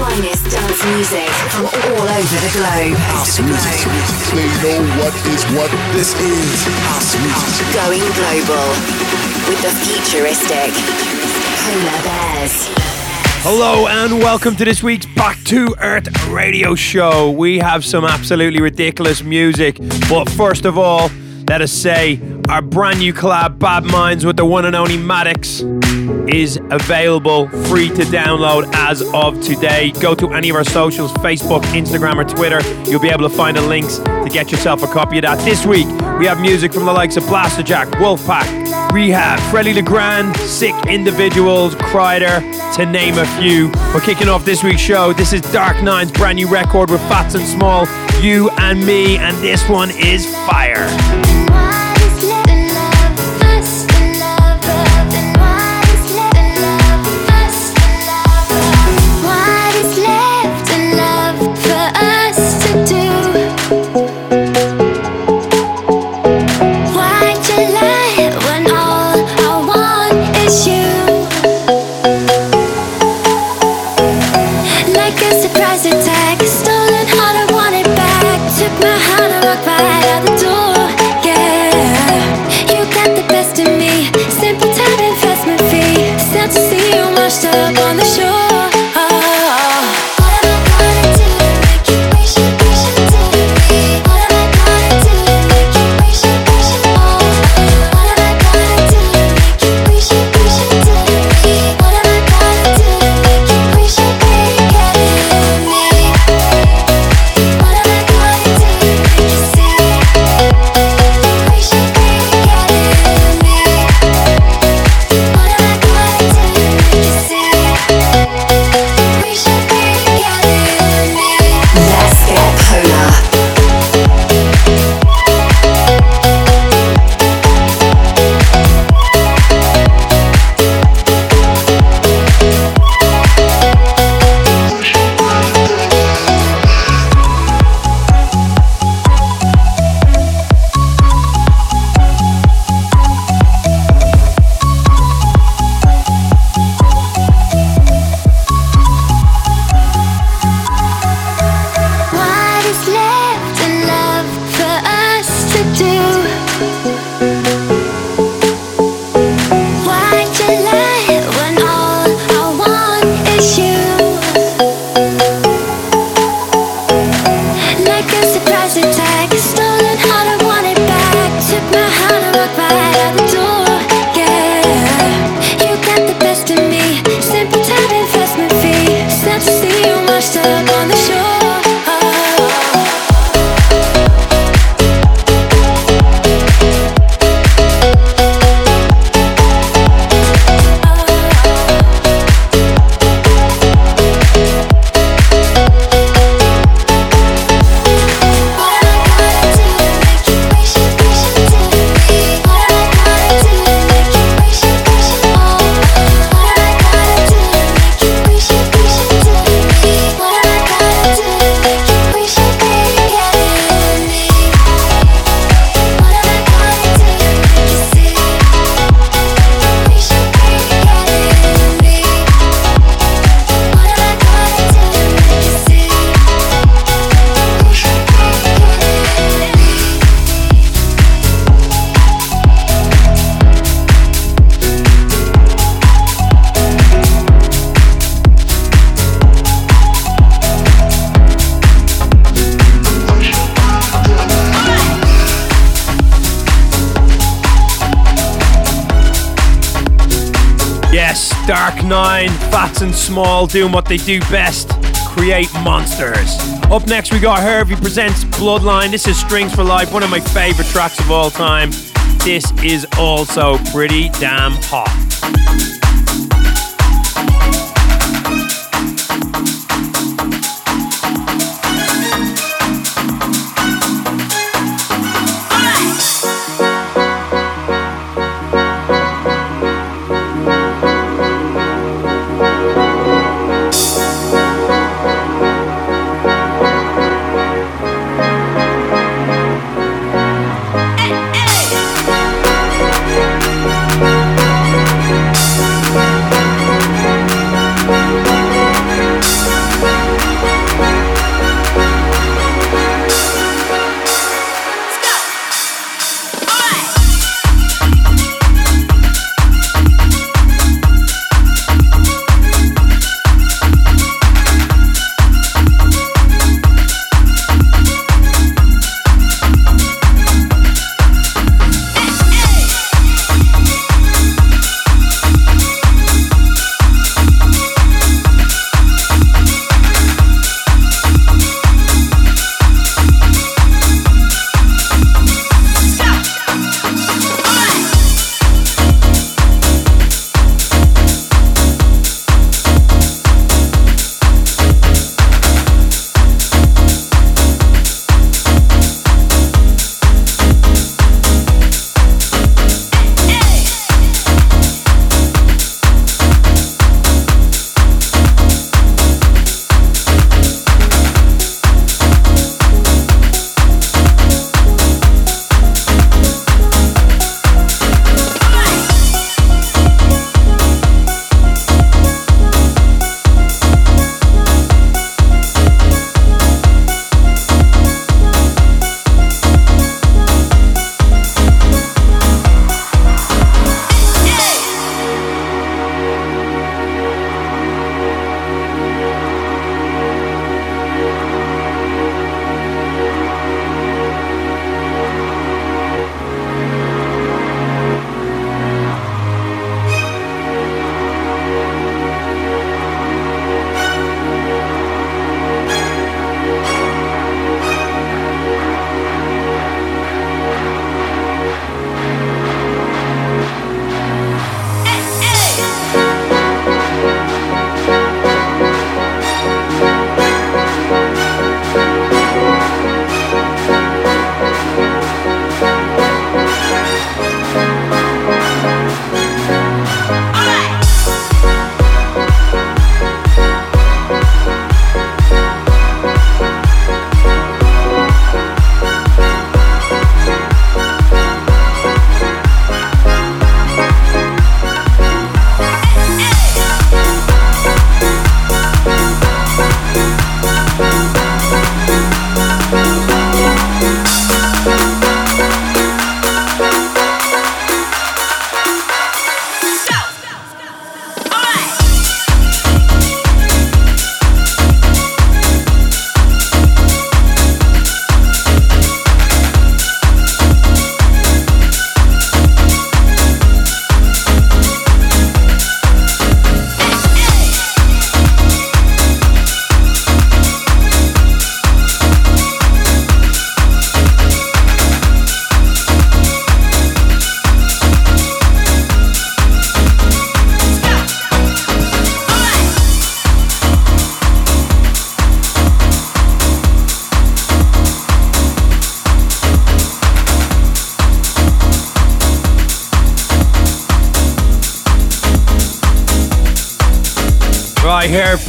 finest dance music from all over the globe. They know what is what. This is house music. Going global with the futuristic Polar Bears. Hello and welcome to this week's Back to Earth radio show. We have some absolutely ridiculous music, but first of all, let us say our brand new collab Bad Minds with the one and only Maddix is available free to download as of today. Go to any of our socials Facebook, Instagram, or Twitter. You'll be able to find the links to get yourself a copy of that. This week, we have music from the likes of Blasterjaxx, Wolfpack, R3HAB, Freddie LeGrand, Sick Individuals, Kryder, to name a few. We're kicking off this week's show. This is Dark Nine's brand new record with Phats and Small, You and Me, and this one is Fire. And Small doing what they do best create monsters. Up next, we got Hervé presents Bloodline. This is Strings for Life, one of my favorite tracks of all time. This is also pretty damn hot.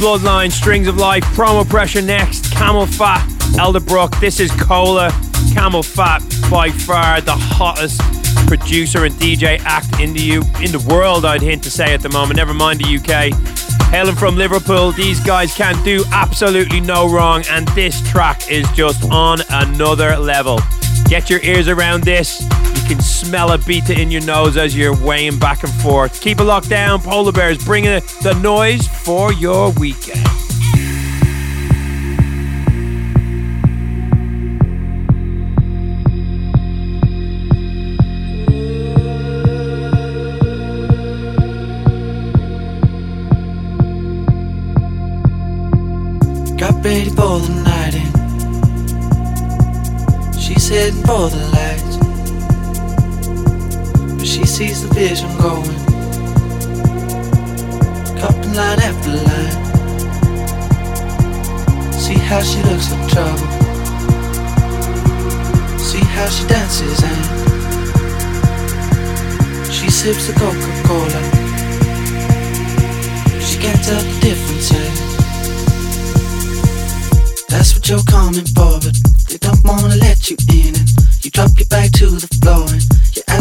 Bloodline, Strings of Life, Promo Pressure next, CamelPhat, Elderbrook. This is Cola. CamelPhat, by far the hottest producer and DJ act in the, U- in the world, I'd hint to say at the moment, never mind the UK. Hailing from Liverpool, these guys can do absolutely no wrong, and this track is just on another level. Get your ears around this. Can smell a beta in your nose as you're weighing back and forth. Keep it locked down. Polar Bears bringing the noise for your weekend. Got ready for the night in. She's heading for the lights. But she sees the vision going. Cupping line after line. See how she looks like trouble. See how she dances and she sips the Coca-Cola. She can't tell the difference. Eh? That's what you're coming for, but they don't wanna let you in. And you drop your back to the floor and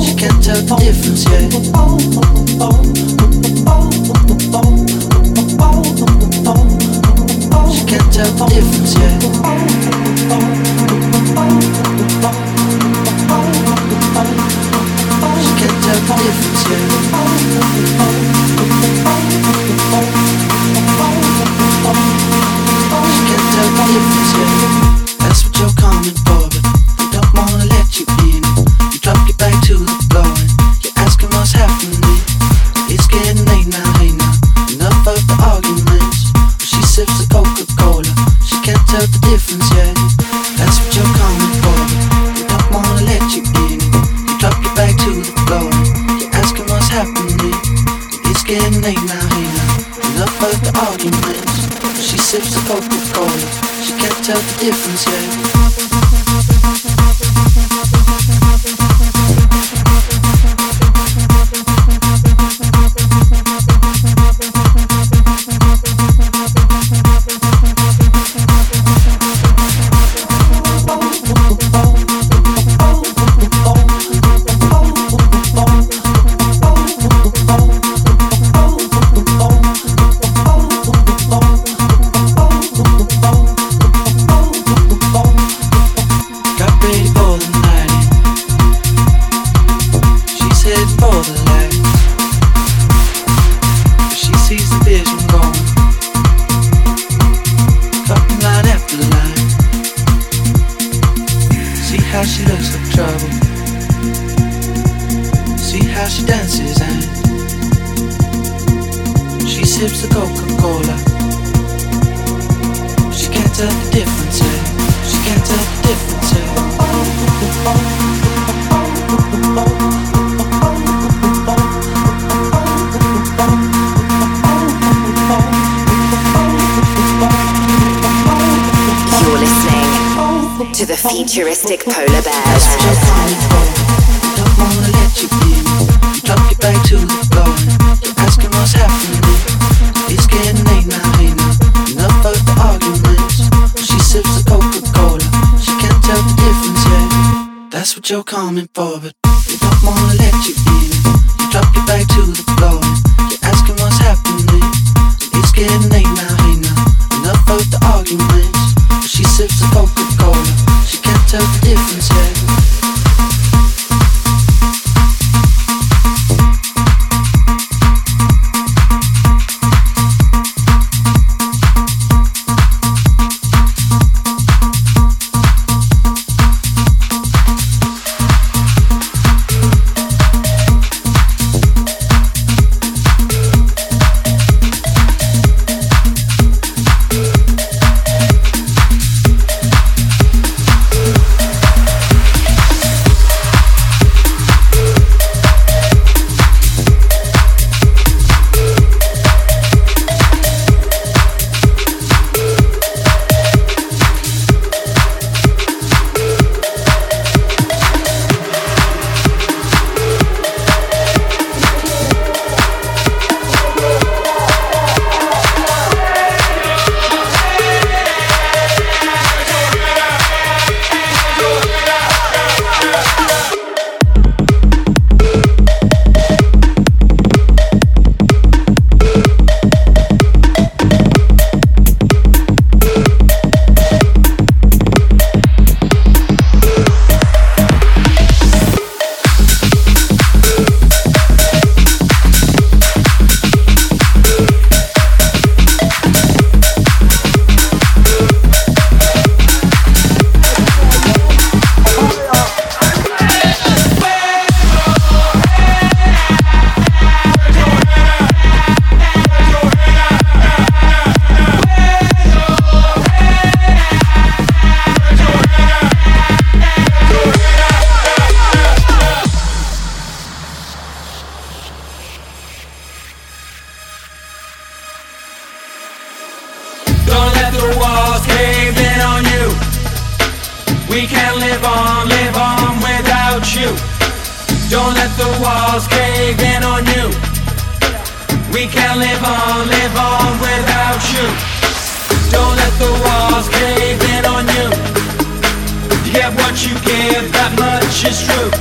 the difference yet. She can't tell the difference yet. She can't tell the difference yet. Arguments. She sips the Coca-Cola. She can't tell the difference yet. The walls cave in on you. We can't live on, live on without you. Don't let the walls cave in on you. You get what you give, that much is true.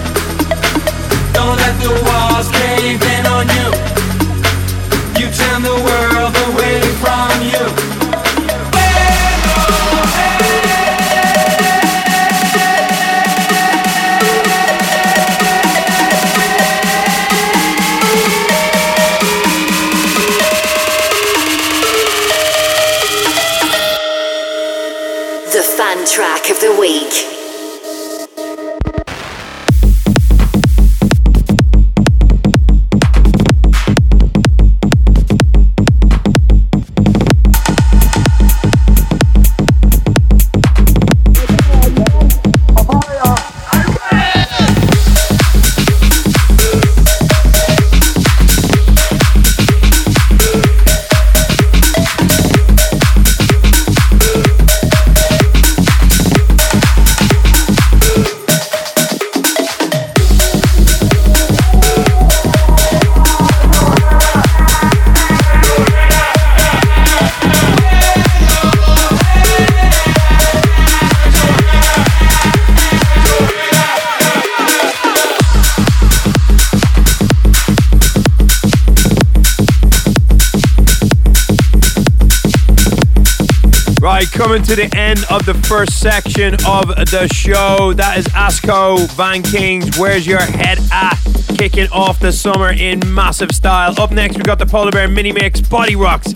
Coming to the end of the first section of the show. That is Asco Van Kings. Where's your head at? Kicking off the summer in massive style. Up next, we've got the Polar Bear mini mix, Bodyrox.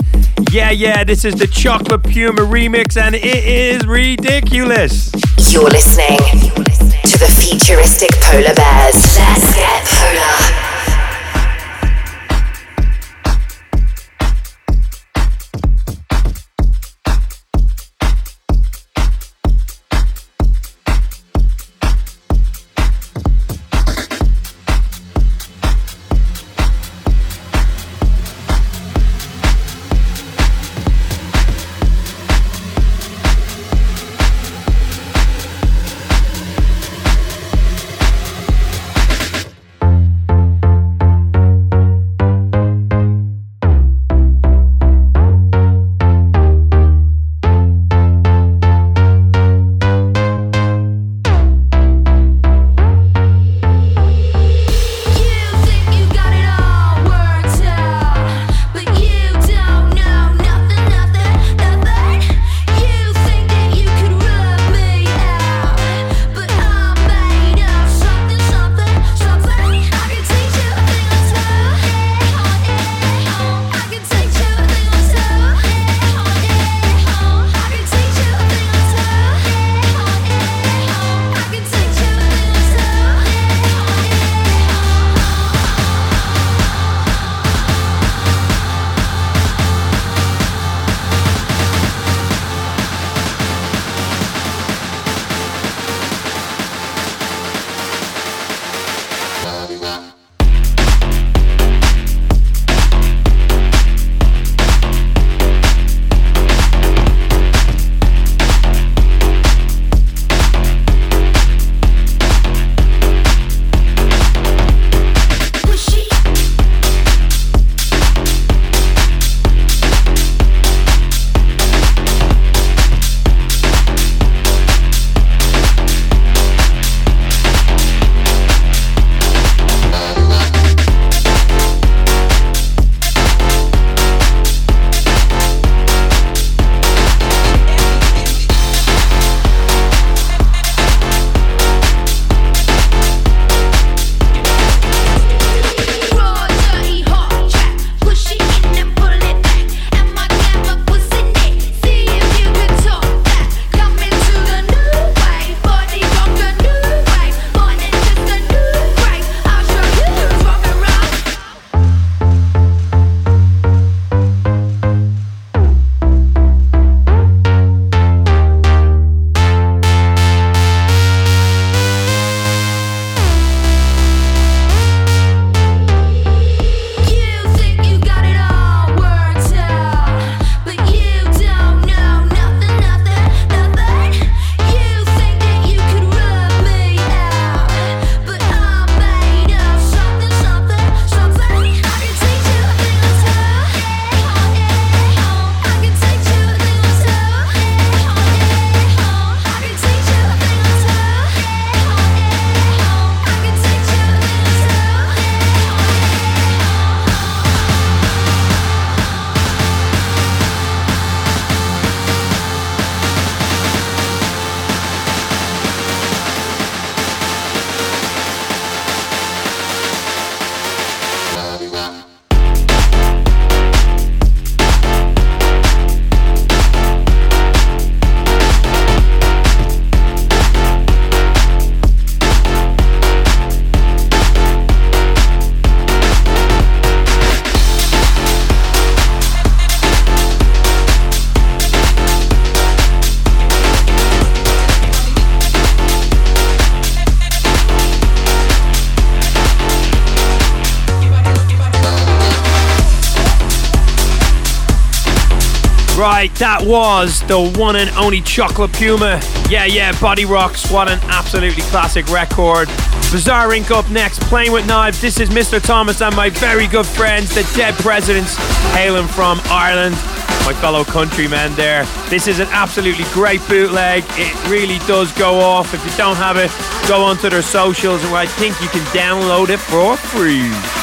Yeah, yeah, this is the Chocolate Puma remix, and it is ridiculous. You're listening to the futuristic polar bears. Let's get polar. That was the one and only Chocolate Puma. Yeah, yeah, Bodyrox. What an absolutely classic record. Bizarre Inc. up next, playing with knives. This is Mr. Thomas and my very good friends, the Dead Prezidents, hailing from Ireland. My fellow countrymen there. This is an absolutely great bootleg. It really does go off. If you don't have it, go onto their socials where I think you can download it for free.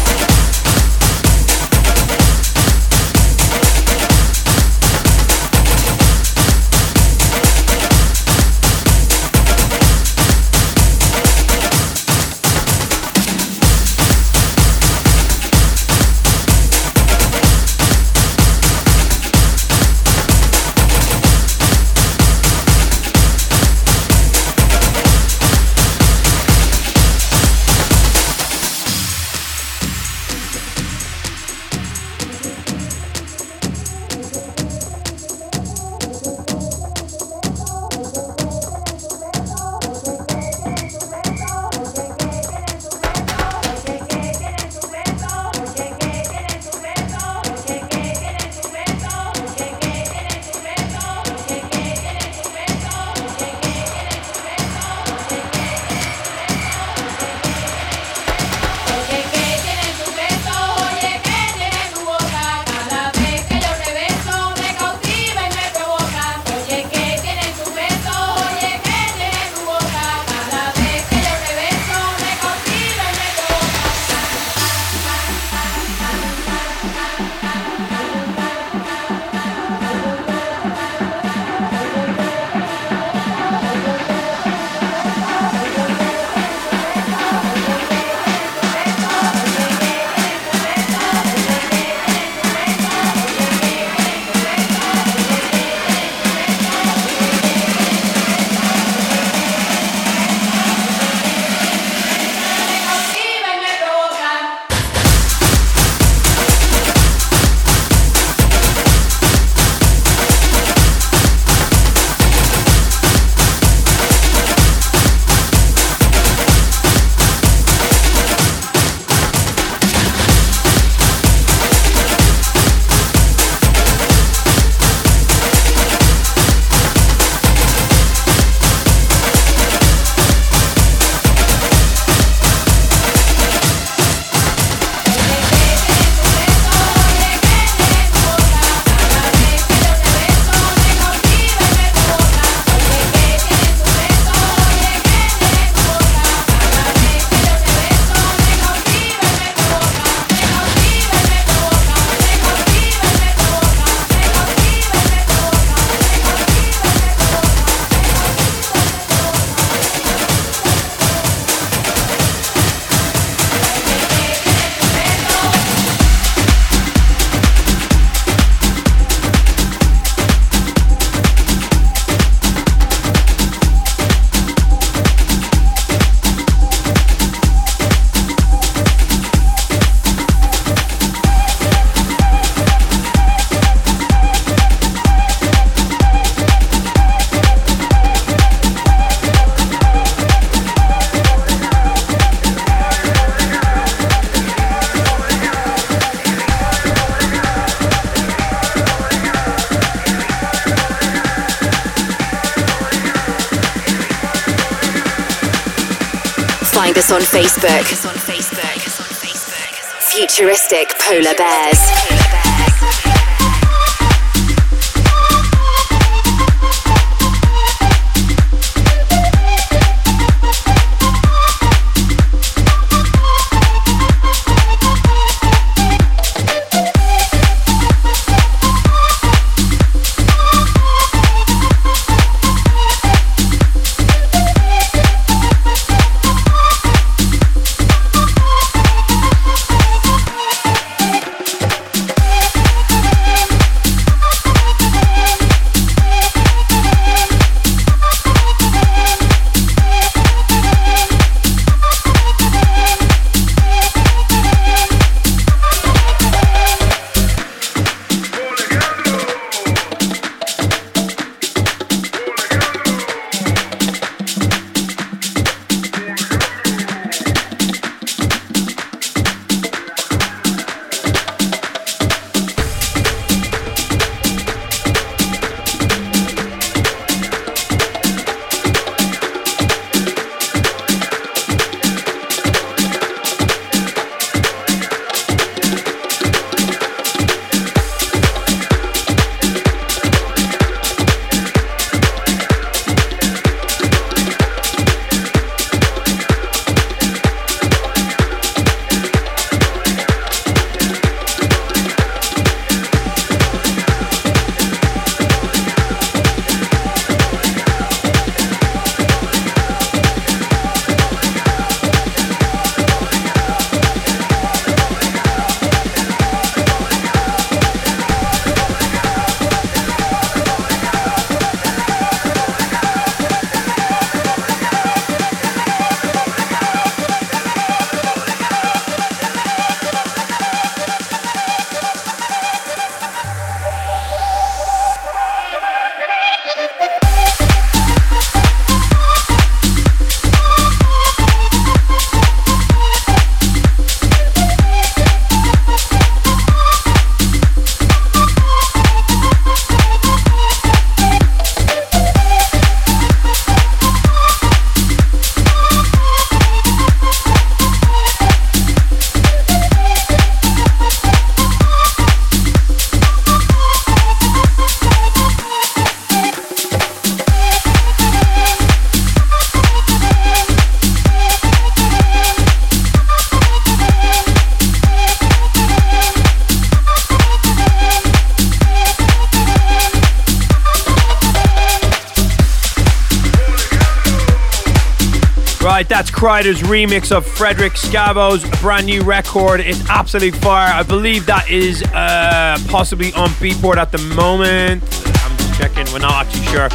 Kryder's remix of Federico Scavo's brand new record. It's absolute fire. I believe that is uh, possibly on Beatport at the moment. I'm just checking, we're not actually sure.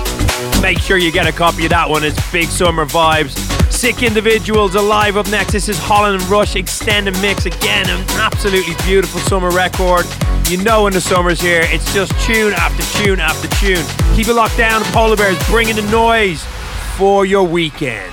Make sure you get a copy of that one. It's big summer vibes. Sick Individuals alive up next. This is Holland and Rush extended mix again. An absolutely beautiful summer record. You know when the summer's here, it's just tune after tune after tune. Keep it locked down. Polar Bears bringing the noise for your weekend.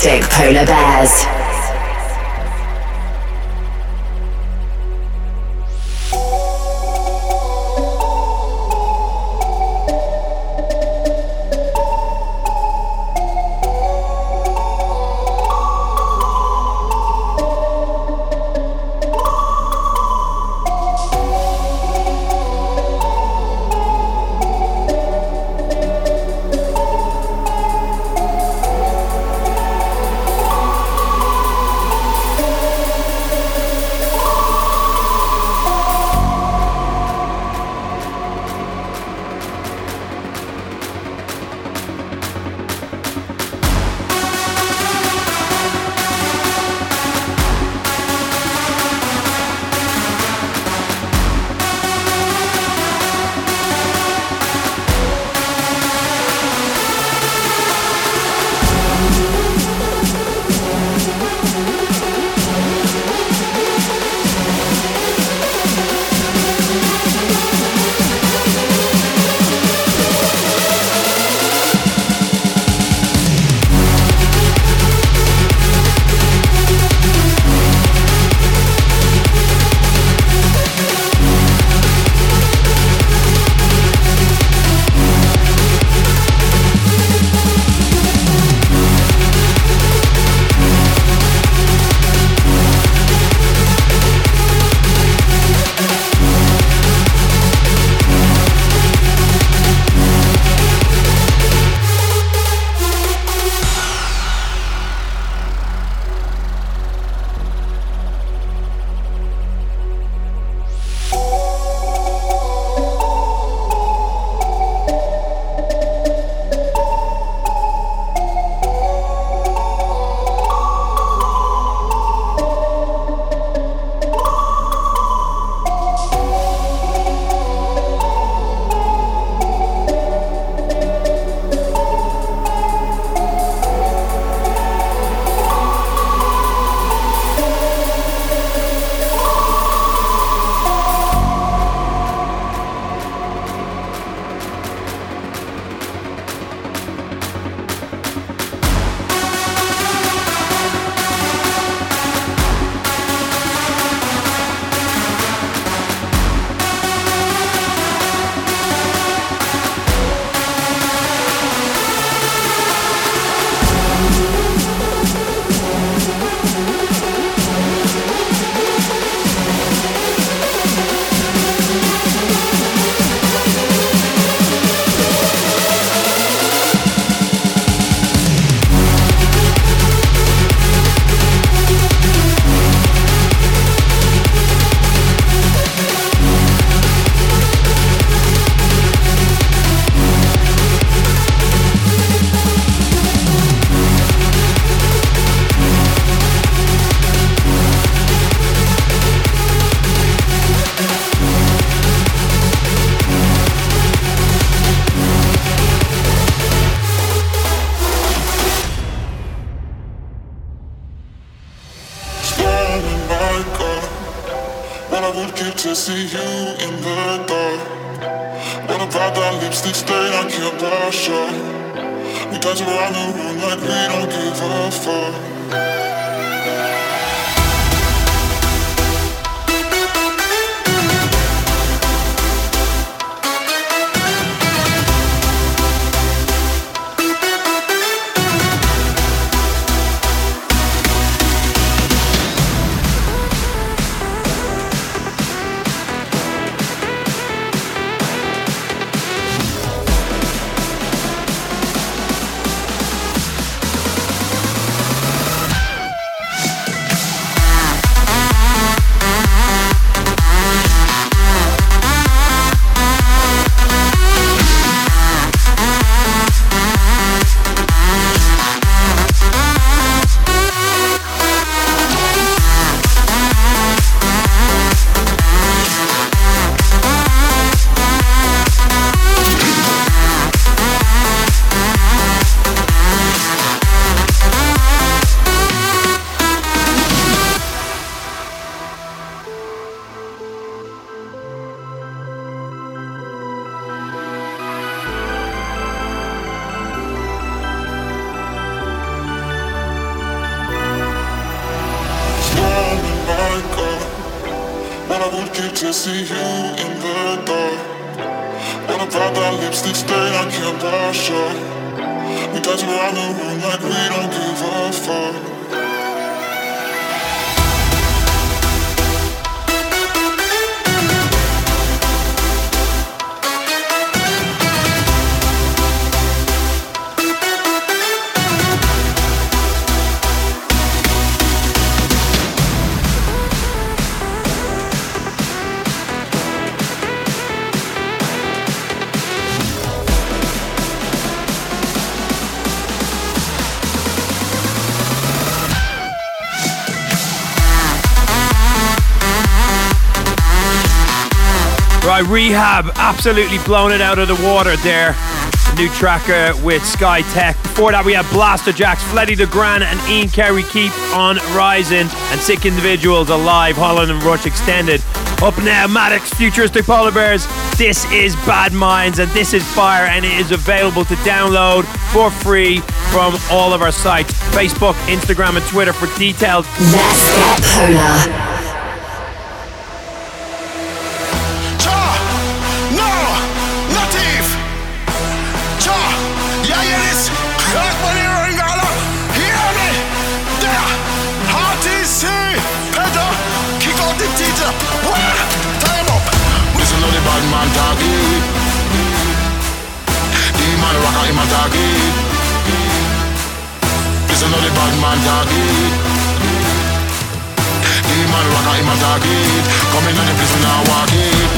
Futuristic polar bears. See you in the dark. What about that lipstick stain I can't wash off? We dance around the room like we don't give a fuck. Right, R3HAB absolutely blown it out of the water there. New tracker with Sky Tech. Before that, we had Blasterjaxx, Fedde Le Grand, and Ian Carey keep on rising. And Sick Individuals alive, Holland and Rush extended. Up now, Maddix, Futuristic Polar Bears. This is Bad Minds, and this is Fire, and it is available to download for free from all of our sites Facebook, Instagram, and Twitter for details. Let's get polar. Bad man. The man rocker him a talking. Come in on the place we now walking.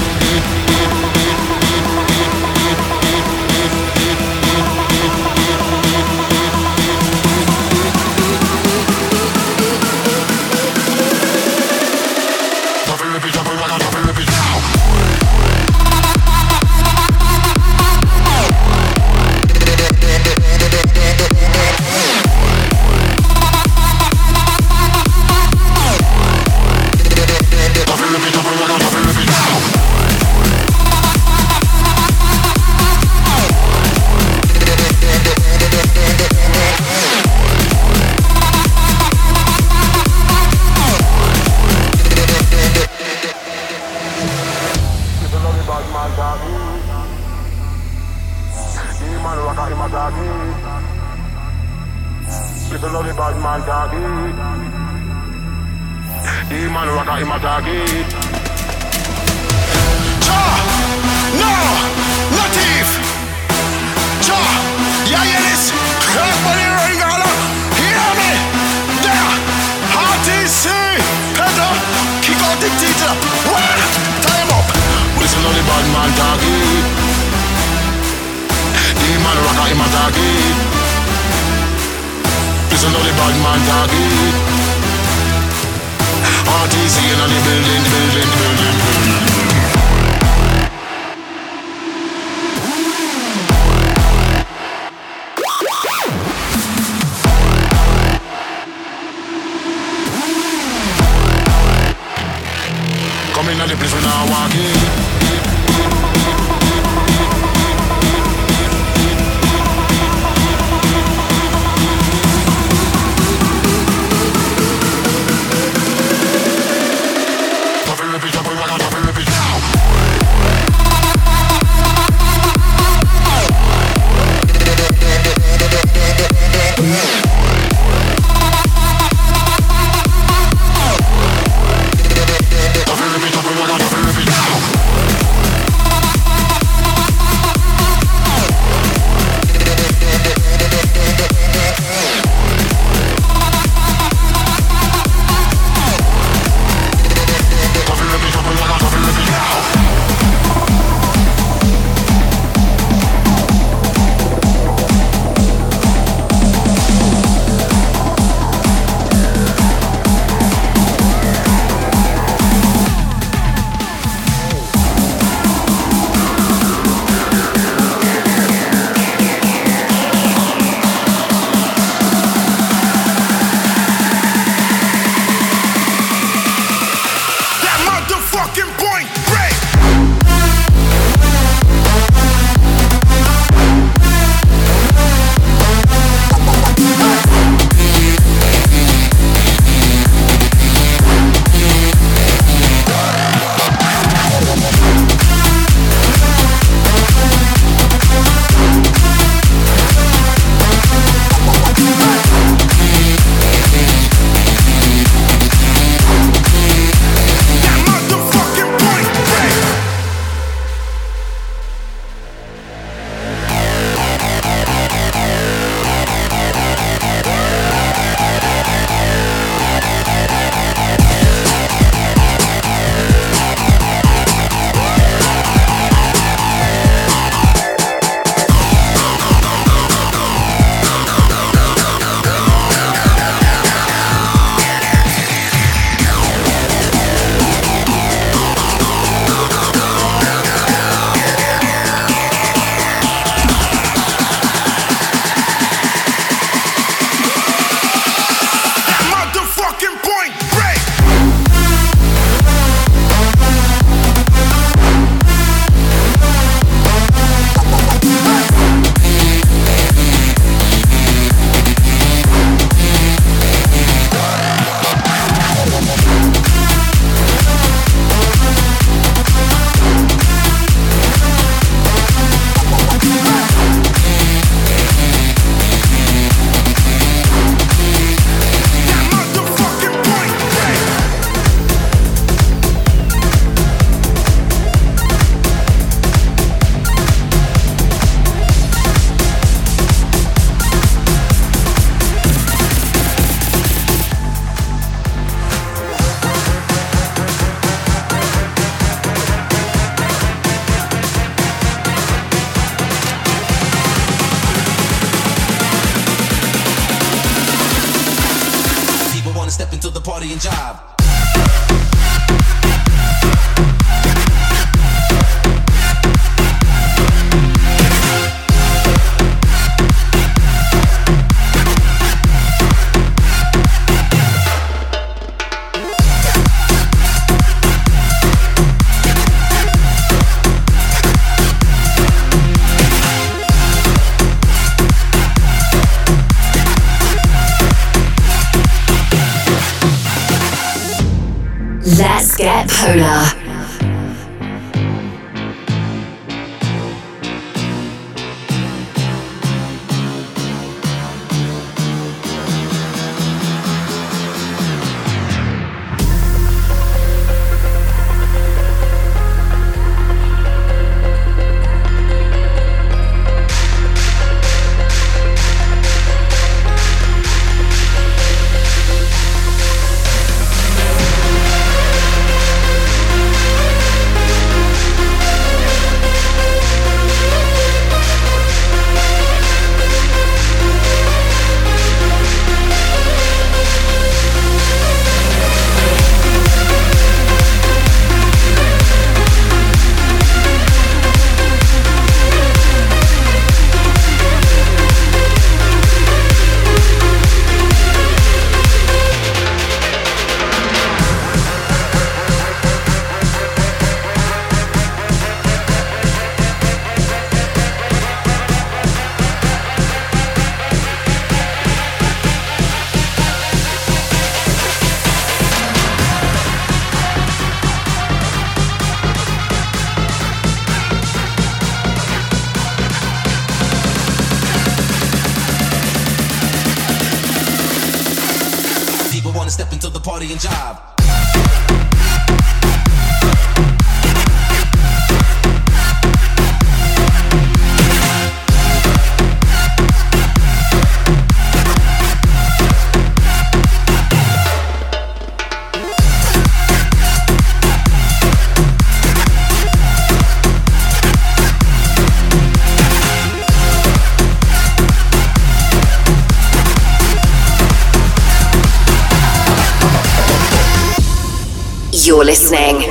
You're listening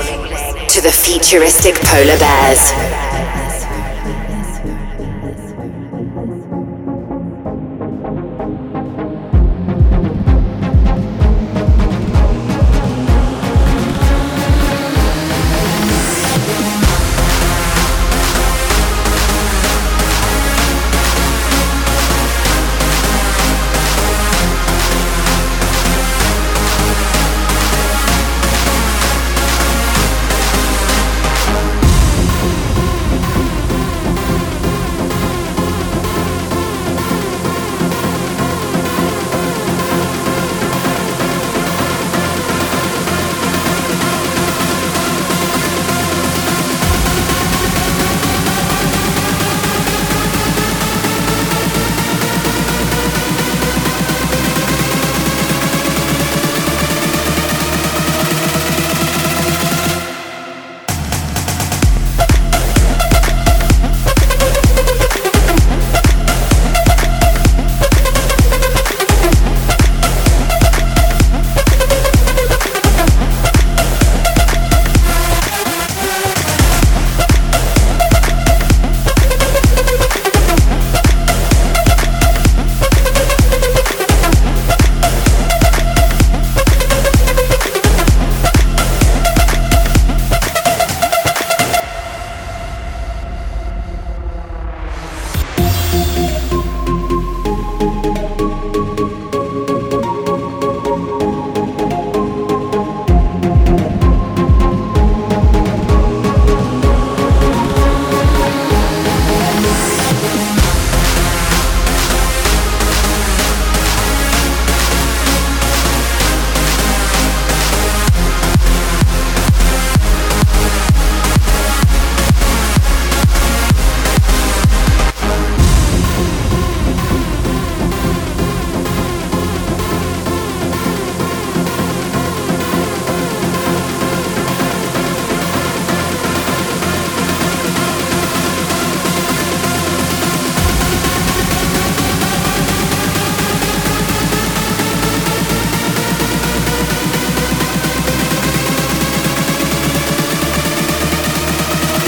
to the futuristic polar bears.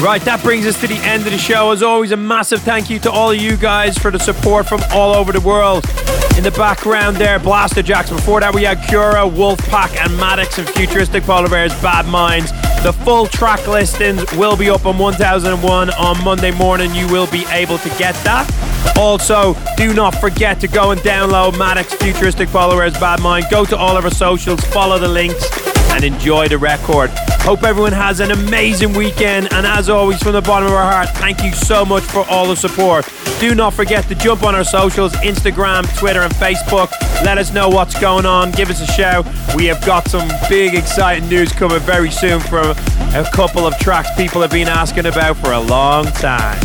Right, that brings us to the end of the show. As always, a massive thank you to all of you guys for the support from all over the world. In the background there, Blasterjaxx. Before that, we had Kura, Wolfpack, and Maddix and Futuristic Polar Bears, Badminds. The full track listings will be up on 1001 on Monday morning. You will be able to get that. Also, do not forget to go and download Maddix Futuristic Followers Bad Mind. Go to all of our socials, follow the links and enjoy the record. Hope everyone has an amazing weekend, and as always, from the bottom of our heart, thank you so much for all the support. Do not forget to jump on our socials Instagram, Twitter, and Facebook. Let us know what's going on. Give us a shout. We have got some big, exciting news coming very soon from a couple of tracks people have been asking about for a long time.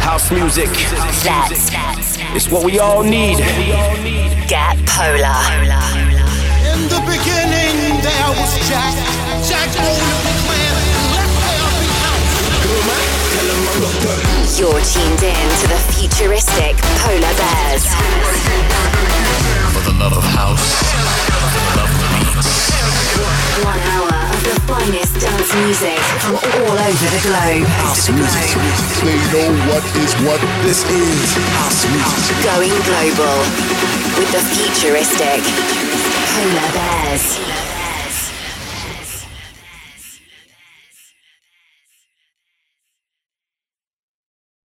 House music. That's It's what we all need. Get Polar. In the beginning, there was Jack. Jack owned the clan. Let there be house. You're tuned in to the futuristic Polar Bears. For the love of house, for the love of beats. One hour of the finest dance music from all over the globe. House music. They know what is what this is. House music. Going global with the futuristic Polar Bears.